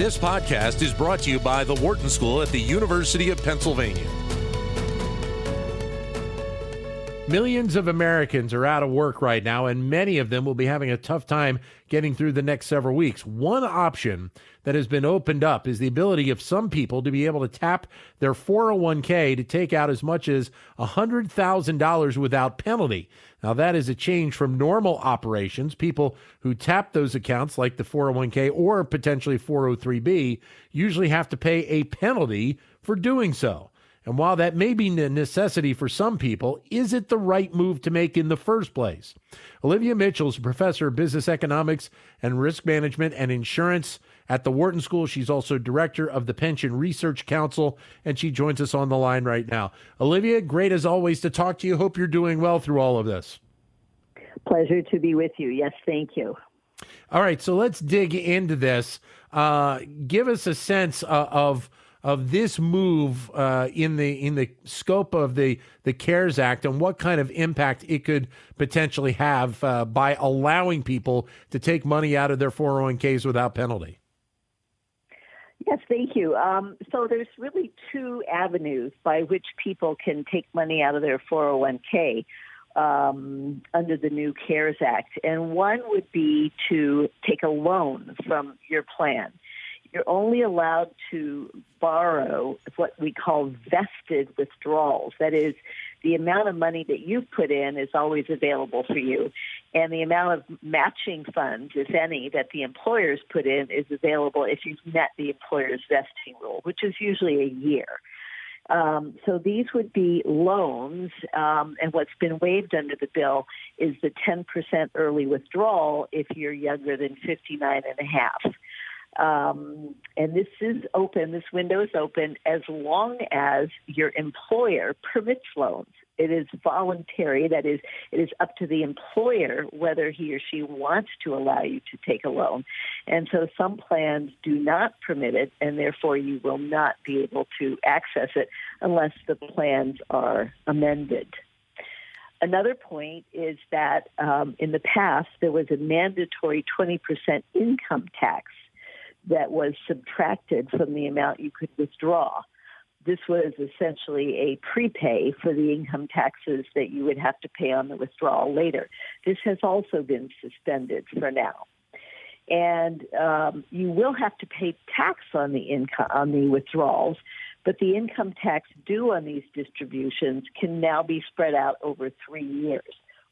This podcast is brought to you by the Wharton School at the University of Pennsylvania. Millions of Americans are out of work right now, and many of them will be having a tough time getting through the next several weeks. One option that has been opened up is the ability of some people to be able to tap their 401k to take out as much as $100,000 without penalty. Now, that is a change from normal operations. People who tap those accounts, like the 401k or potentially 403b, usually have to pay a penalty for doing so. And while that may be a necessity for some people, is it the right move to make in the first place? Olivia Mitchell is a professor of business economics and risk management and insurance at the Wharton School. She's also director of the Pension Research Council, and she joins us on the line right now. Olivia, great as always to talk to you. Hope you're doing well through all of this. Pleasure to be with you. Yes, thank you. All right, so let's dig into this. Uh, give us a sense uh, of of this move uh, in the in the scope of the the CARES Act and what kind of impact it could potentially have uh, by allowing people to take money out of their 401ks without penalty. Yes, thank you. Um, so there's really two avenues by which people can take money out of their 401k um, under the new CARES Act. And one would be to take a loan from your plan. You're only allowed to borrow what we call vested withdrawals. That is, the amount of money that you've put in is always available for you. And the amount of matching funds, if any, that the employers put in is available if you've met the employer's vesting rule, which is usually a year. Um, so these would be loans, um, and what's been waived under the bill is the 10% early withdrawal if you're younger than 59 and a half. Um, and this is open, this window is open as long as your employer permits loans. It is voluntary, that is, it is up to the employer whether he or she wants to allow you to take a loan. And so some plans do not permit it, and therefore you will not be able to access it unless the plans are amended. Another point is that um, in the past there was a mandatory 20% income tax that was subtracted from the amount you could withdraw. This was essentially a prepay for the income taxes that you would have to pay on the withdrawal later. This has also been suspended for now. And um, you will have to pay tax on the income on the withdrawals, but the income tax due on these distributions can now be spread out over three years.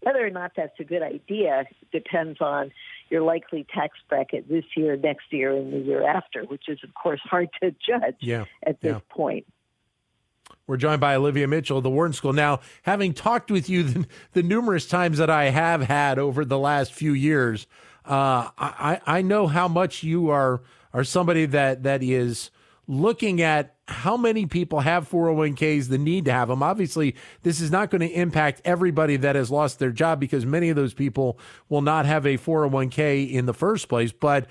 Whether or not that's a good idea depends on your likely tax bracket this year, next year, and the year after, which is, of course, hard to judge yeah, at this yeah. point. We're joined by Olivia Mitchell of the Wharton School. Now, having talked with you the, the, numerous times that I have had over the last few years, uh, I, I know how much you are are somebody that that is looking at how many people have 401ks, the need to have them. Obviously, this is not going to impact everybody that has lost their job because many of those people will not have a 401k in the first place. But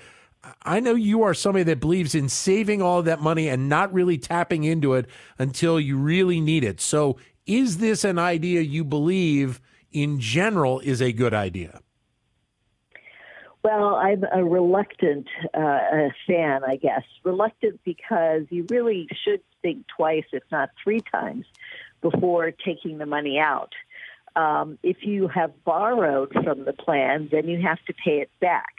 I know you are somebody that believes in saving all that money and not really tapping into it until you really need it. So, is this an idea you believe in general is a good idea? Well, I'm a reluctant uh, fan, I guess. Reluctant because you really should think twice, if not three times, before taking the money out. Um, if you have borrowed from the plan, then you have to pay it back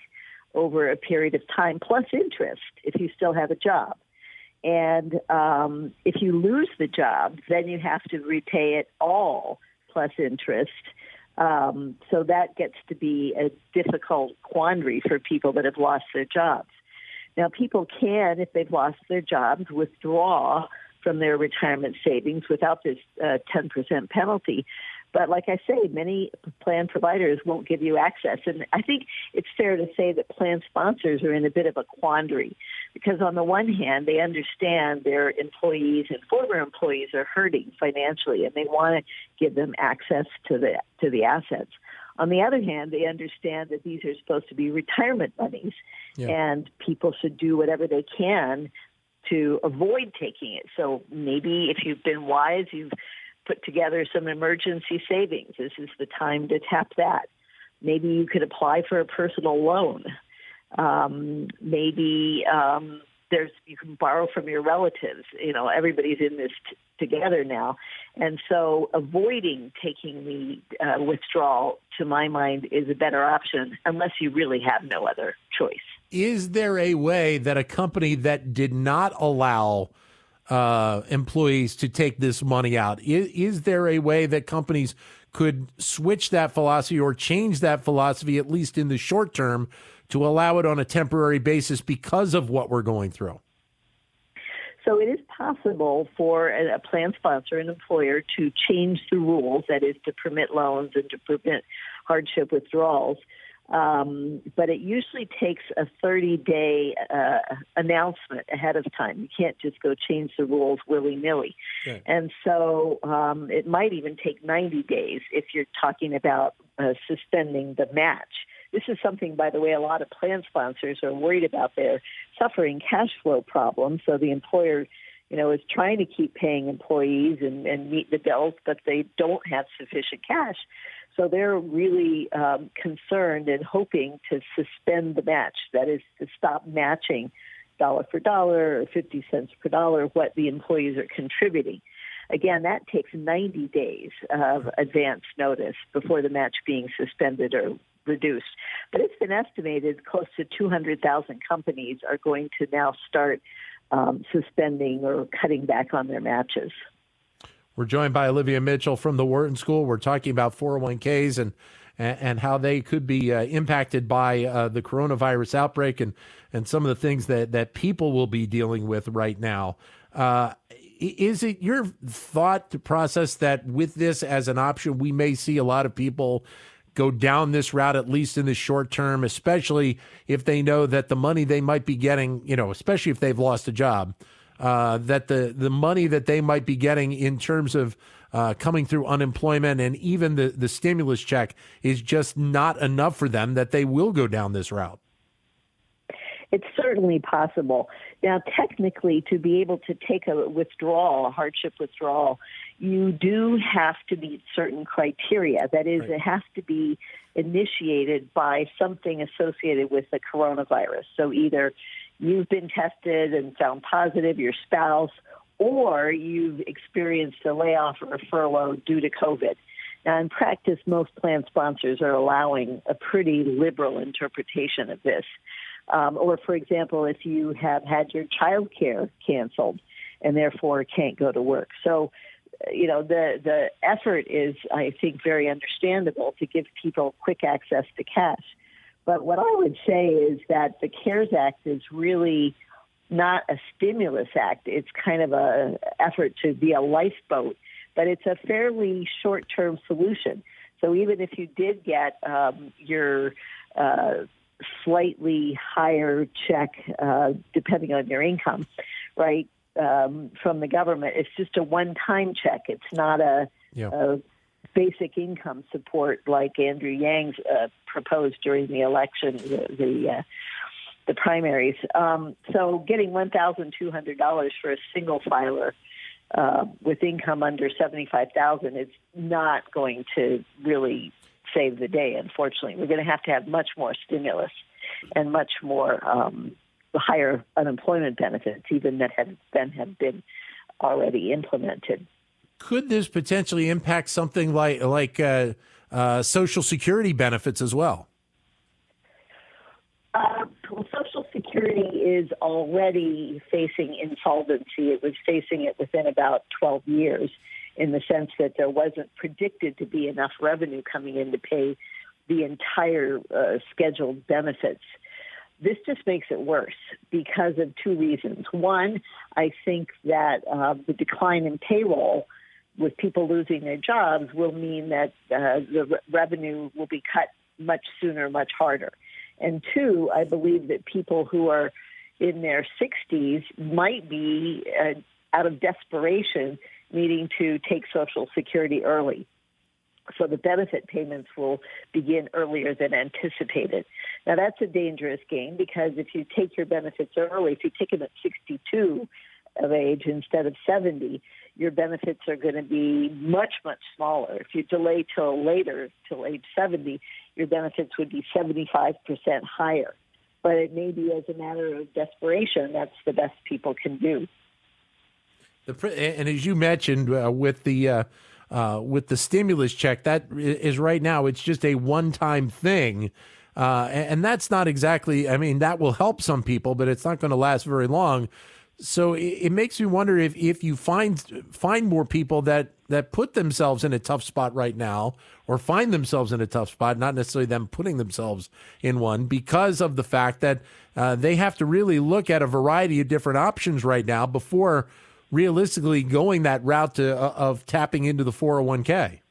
over a period of time, plus interest if you still have a job. And um, if you lose the job, then you have to repay it all plus interest. Um, so that gets to be a difficult quandary for people that have lost their jobs. Now, people can, if they've lost their jobs, withdraw from their retirement savings without this uh, 10% penalty. But like I say, many plan providers won't give you access. And I think it's fair to say that plan sponsors are in a bit of a quandary because on the one hand, they understand their employees and former employees are hurting financially and they want to give them access to the, to the assets. On the other hand, they understand that these are supposed to be retirement monies yeah. and people should do whatever they can to avoid taking it. So maybe if you've been wise, you've put together some emergency savings. This is the time to tap that. Maybe you could apply for a personal loan. Um, maybe um, there's you can borrow from your relatives. You know, everybody's in this t- together now, and so avoiding taking the uh, withdrawal, to my mind, is a better option unless you really have no other choice. Is there a way that a company that did not allow uh, employees to take this money out. Is, is there a way that companies could switch that philosophy or change that philosophy, at least in the short term, to allow it on a temporary basis because of what we're going through? So it is possible for a plan sponsor, an employer, to change the rules, that is, to permit loans and to permit hardship withdrawals. Um, but it usually takes a 30 day uh, announcement ahead of time. You can't just go change the rules willy nilly. Okay. And so um, it might even take 90 days if you're talking about uh, suspending the match. This is something, by the way, a lot of plan sponsors are worried about. They're suffering cash flow problems. So the employer, you know, is trying to keep paying employees and, and meet the bills, but they don't have sufficient cash. So they're really um, concerned and hoping to suspend the match. That is to stop matching dollar for dollar or 50 cents per dollar what the employees are contributing. Again, that takes 90 days of advance notice before the match being suspended or reduced. But it's been estimated close to 200,000 companies are going to now start um, suspending or cutting back on their matches. We're joined by Olivia Mitchell from the Wharton School. We're talking about 401ks and and how they could be uh, impacted by uh, the coronavirus outbreak and and some of the things that that people will be dealing with right now. Uh, is it your thought process that with this as an option, we may see a lot of people go down this route at least in the short term, especially if they know that the money they might be getting, you know, especially if they've lost a job, uh, that the the money that they might be getting in terms of uh, coming through unemployment and even the the stimulus check is just not enough for them that they will go down this route. It's certainly possible. Now, technically, to be able to take a withdrawal, a hardship withdrawal, you do have to meet certain criteria. That is, right. it has to be initiated by something associated with the coronavirus. So either you've been tested and found positive, your spouse, or you've experienced a layoff or a furlough due to COVID. Now, in practice, most plan sponsors are allowing a pretty liberal interpretation of this. Um, or, for example, if you have had your child care canceled and therefore can't go to work. So, you know, the, the effort is, I think, very understandable to give people quick access to cash. But what I would say is that the CARES Act is really not a stimulus act. It's kind of a effort to be a lifeboat, but it's a fairly short-term solution. So even if you did get um, your uh, slightly higher check, uh, depending on your income, right, um, from the government, it's just a one-time check. It's not a, yeah. a basic income support like Andrew Yang's uh, proposed during the election, the the, uh, the primaries. Um, so getting one thousand two hundred dollars for a single filer uh, with income under seventy five thousand is not going to really save the day. Unfortunately, we're going to have to have much more stimulus and much more um, higher unemployment benefits, even that have been have been already implemented could this potentially impact something like like uh, uh, Social Security benefits as well? Uh, well, Social Security is already facing insolvency. It was facing it within about 12 years in the sense that there wasn't predicted to be enough revenue coming in to pay the entire uh, scheduled benefits. This just makes it worse because of two reasons. One, I think that uh, the decline in payroll with people losing their jobs will mean that uh, the re- revenue will be cut much sooner, much harder. And two, I believe that people who are in their 60s might be, uh, out of desperation, needing to take Social Security early. So the benefit payments will begin earlier than anticipated. Now that's a dangerous game because if you take your benefits early, if you take them at 62 of age instead of 70, your benefits are going to be much, much smaller. If you delay till later, till age 70, your benefits would be 75% higher. but it may be as a matter of desperation. That's the best people can do. The, and as you mentioned, uh, with the uh, uh, with the stimulus check, that is right now it's just a one time thing. Uh, and that's not exactly, I mean, that will help some people, but it's not going to last very long. So it, it, makes me wonder if, if you find find more people that, that put themselves in a tough spot right now, or find themselves in a tough spot, not necessarily them putting themselves in one, because of the fact that uh, they have to really look at a variety of different options right now before realistically going that route to, uh, of tapping into the 401k?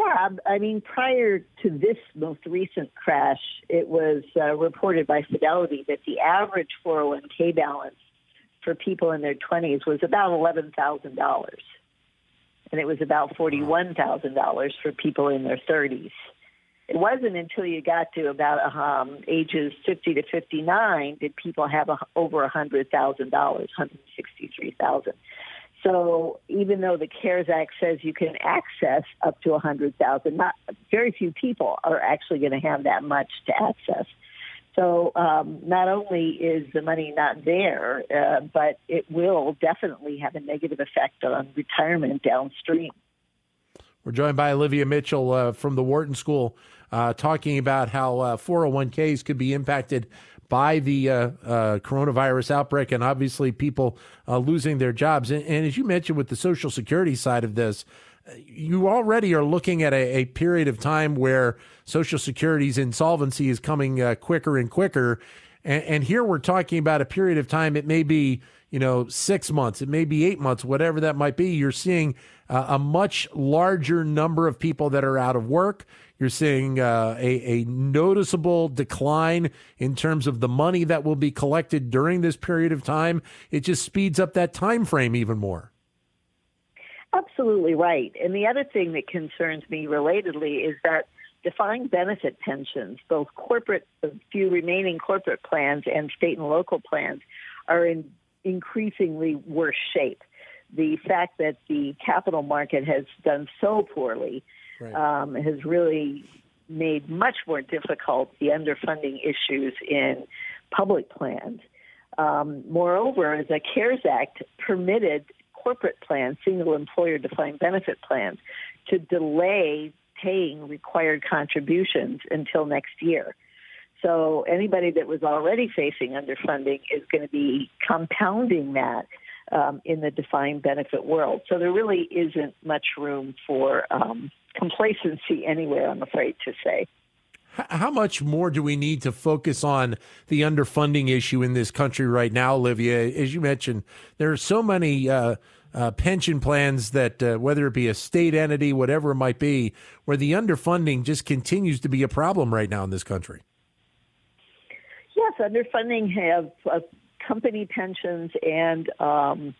Yeah, I mean, prior to this most recent crash, it was uh, reported by Fidelity that the average 401k balance for people in their 20s was about $11,000. And it was about $41,000 for people in their 30s. It wasn't until you got to about um, ages 50 to 59 did people have a, over $100,000, 163,000. So even though the CARES Act says you can access up to 100,000, not very few people are actually going to have that much to access. So um, not only is the money not there, uh, but it will definitely have a negative effect on retirement downstream. We're joined by Olivia Mitchell uh, from the Wharton School uh, talking about how uh, 401ks could be impacted by the uh, uh, coronavirus outbreak and obviously people uh, losing their jobs. And, and, as you mentioned with the Social Security side of this, you already are looking at a, a period of time where Social Security's insolvency is coming uh, quicker and quicker. And, and here we're talking about a period of time, it may be you know, six months, it may be eight months, whatever that might be, you're seeing uh, a much larger number of people that are out of work. You're seeing uh, a, a noticeable decline in terms of the money that will be collected during this period of time. It just speeds up that time frame even more. Absolutely right. And the other thing that concerns me relatedly is that defined benefit pensions, both corporate, the few remaining corporate plans and state and local plans, are in increasingly worse shape. The fact that the capital market has done so poorly right. um, has really made much more difficult the underfunding issues in public plans. Um, moreover, the CARES Act permitted corporate plans, single employer defined benefit plans, to delay paying required contributions until next year. So anybody that was already facing underfunding is going to be compounding that um, in the defined benefit world. So there really isn't much room for um, complacency anywhere, I'm afraid to say. How much more do we need to focus on the underfunding issue in this country right now, Olivia? As you mentioned, there are so many uh, uh, pension plans that, uh, whether it be a state entity, whatever it might be, where the underfunding just continues to be a problem right now in this country. Yes, underfunding have uh, company pensions and um,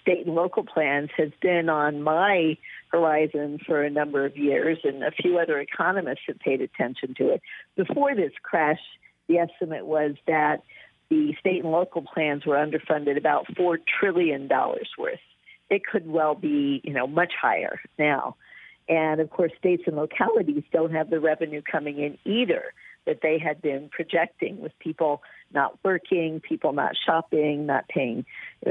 state and local plans has been on my horizon for a number of years, and a few other economists have paid attention to it. Before this crash, the estimate was that the state and local plans were underfunded about four trillion dollars worth. It could well be, you know, much higher now. And of course, states and localities don't have the revenue coming in either that they had been projecting with people not working, people not shopping, not paying uh,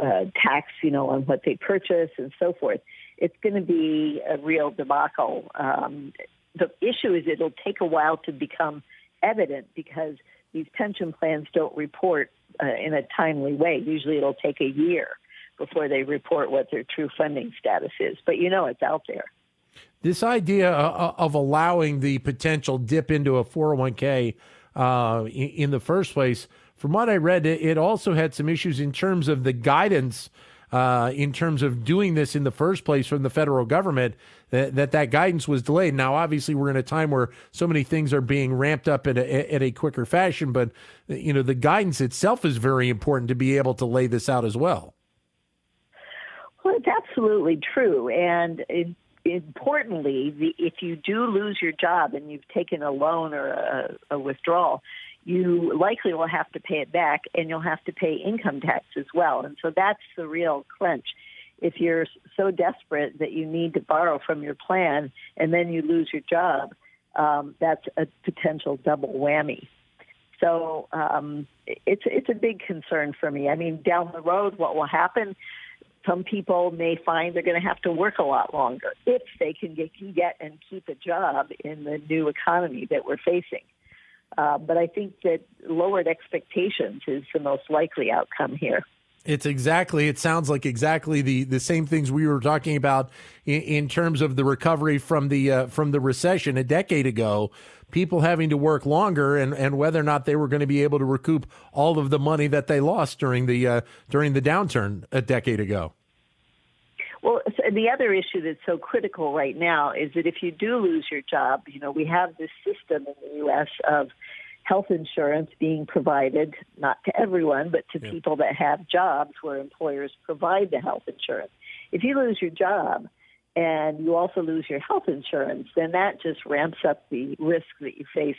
uh, tax, you know, on what they purchase and so forth. It's going to be a real debacle. Um, the issue is it'll take a while to become evident because these pension plans don't report uh, in a timely way. Usually it'll take a year before they report what their true funding status is. But you know it's out there. This idea uh, uh, of allowing the potential dip into a 401k uh, in the first place, from what I read, it also had some issues in terms of the guidance. Uh, in terms of doing this in the first place from the federal government, that, that that guidance was delayed. Now, obviously, we're in a time where so many things are being ramped up at a, at a quicker fashion, but you know the guidance itself is very important to be able to lay this out as well. Well, it's absolutely true, and importantly, the, if you do lose your job and you've taken a loan or a, a withdrawal, you likely will have to pay it back and you'll have to pay income tax as well. And so that's the real crunch. If you're so desperate that you need to borrow from your plan and then you lose your job, um, that's a potential double whammy. So um, it's it's a big concern for me. I mean, down the road, what will happen? Some people may find they're going to have to work a lot longer if they can get, get and keep a job in the new economy that we're facing. Uh, but I think that lowered expectations is the most likely outcome here. It's exactly. It sounds like exactly the, the same things we were talking about in, in terms of the recovery from the uh, from the recession a decade ago. People having to work longer, and, and whether or not they were going to be able to recoup all of the money that they lost during the uh, during the downturn a decade ago. Well, the other issue that's so critical right now is that if you do lose your job, you know, we have this system in the U.S. of health insurance being provided, not to everyone, but to yeah. people that have jobs where employers provide the health insurance. If you lose your job and you also lose your health insurance, then that just ramps up the risk that you face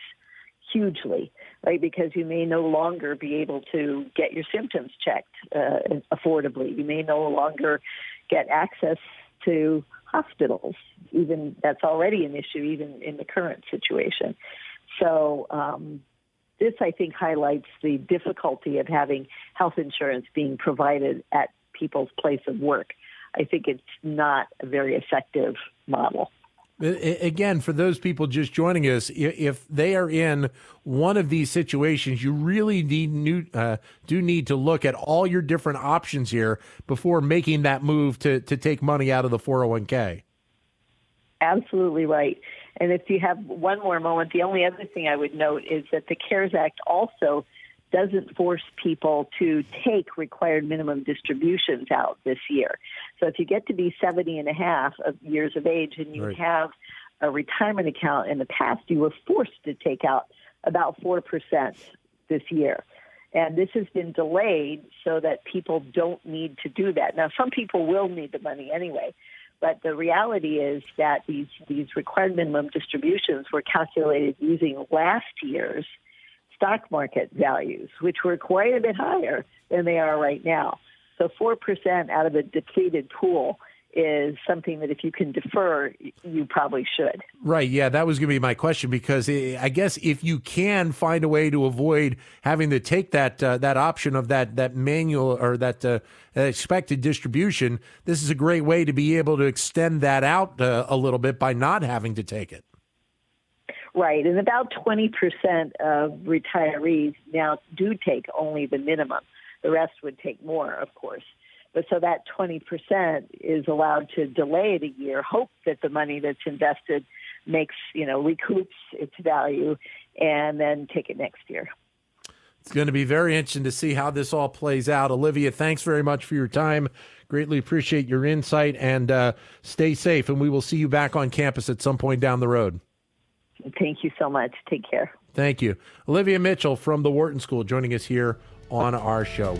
hugely, right? Because you may no longer be able to get your symptoms checked uh, affordably. You may no longer get access to hospitals. Even that's already an issue, even in the current situation. So um, this, I think, highlights the difficulty of having health insurance being provided at people's place of work. I think it's not a very effective model. Again, for those people just joining us, if they are in one of these situations, you really need new, uh, do need to look at all your different options here before making that move to to take money out of the 401k. Absolutely right. And if you have one more moment, the only other thing I would note is that the CARES Act also doesn't force people to take required minimum distributions out this year. So if you get to be 70 and a half of years of age and you right. have a retirement account in the past, you were forced to take out about 4% this year. And this has been delayed so that people don't need to do that. Now, some people will need the money anyway, but the reality is that these, these required minimum distributions were calculated using last year's stock market values, which were quite a bit higher than they are right now. So 4% out of a depleted pool is something that if you can defer, you probably should. Right. Yeah, that was going to be my question because I guess if you can find a way to avoid having to take that uh, that option of that that manual or that uh, expected distribution, this is a great way to be able to extend that out uh, a little bit by not having to take it. Right, and about 20% of retirees now do take only the minimum. The rest would take more, of course. But so that 20% is allowed to delay it a year, hope that the money that's invested makes, you know, recoups its value, and then take it next year. It's going to be very interesting to see how this all plays out. Olivia, thanks very much for your time. Greatly appreciate your insight and uh, stay safe. And we will see you back on campus at some point down the road. Thank you so much. Take care. Thank you. Olivia Mitchell from the Wharton School joining us here on our show.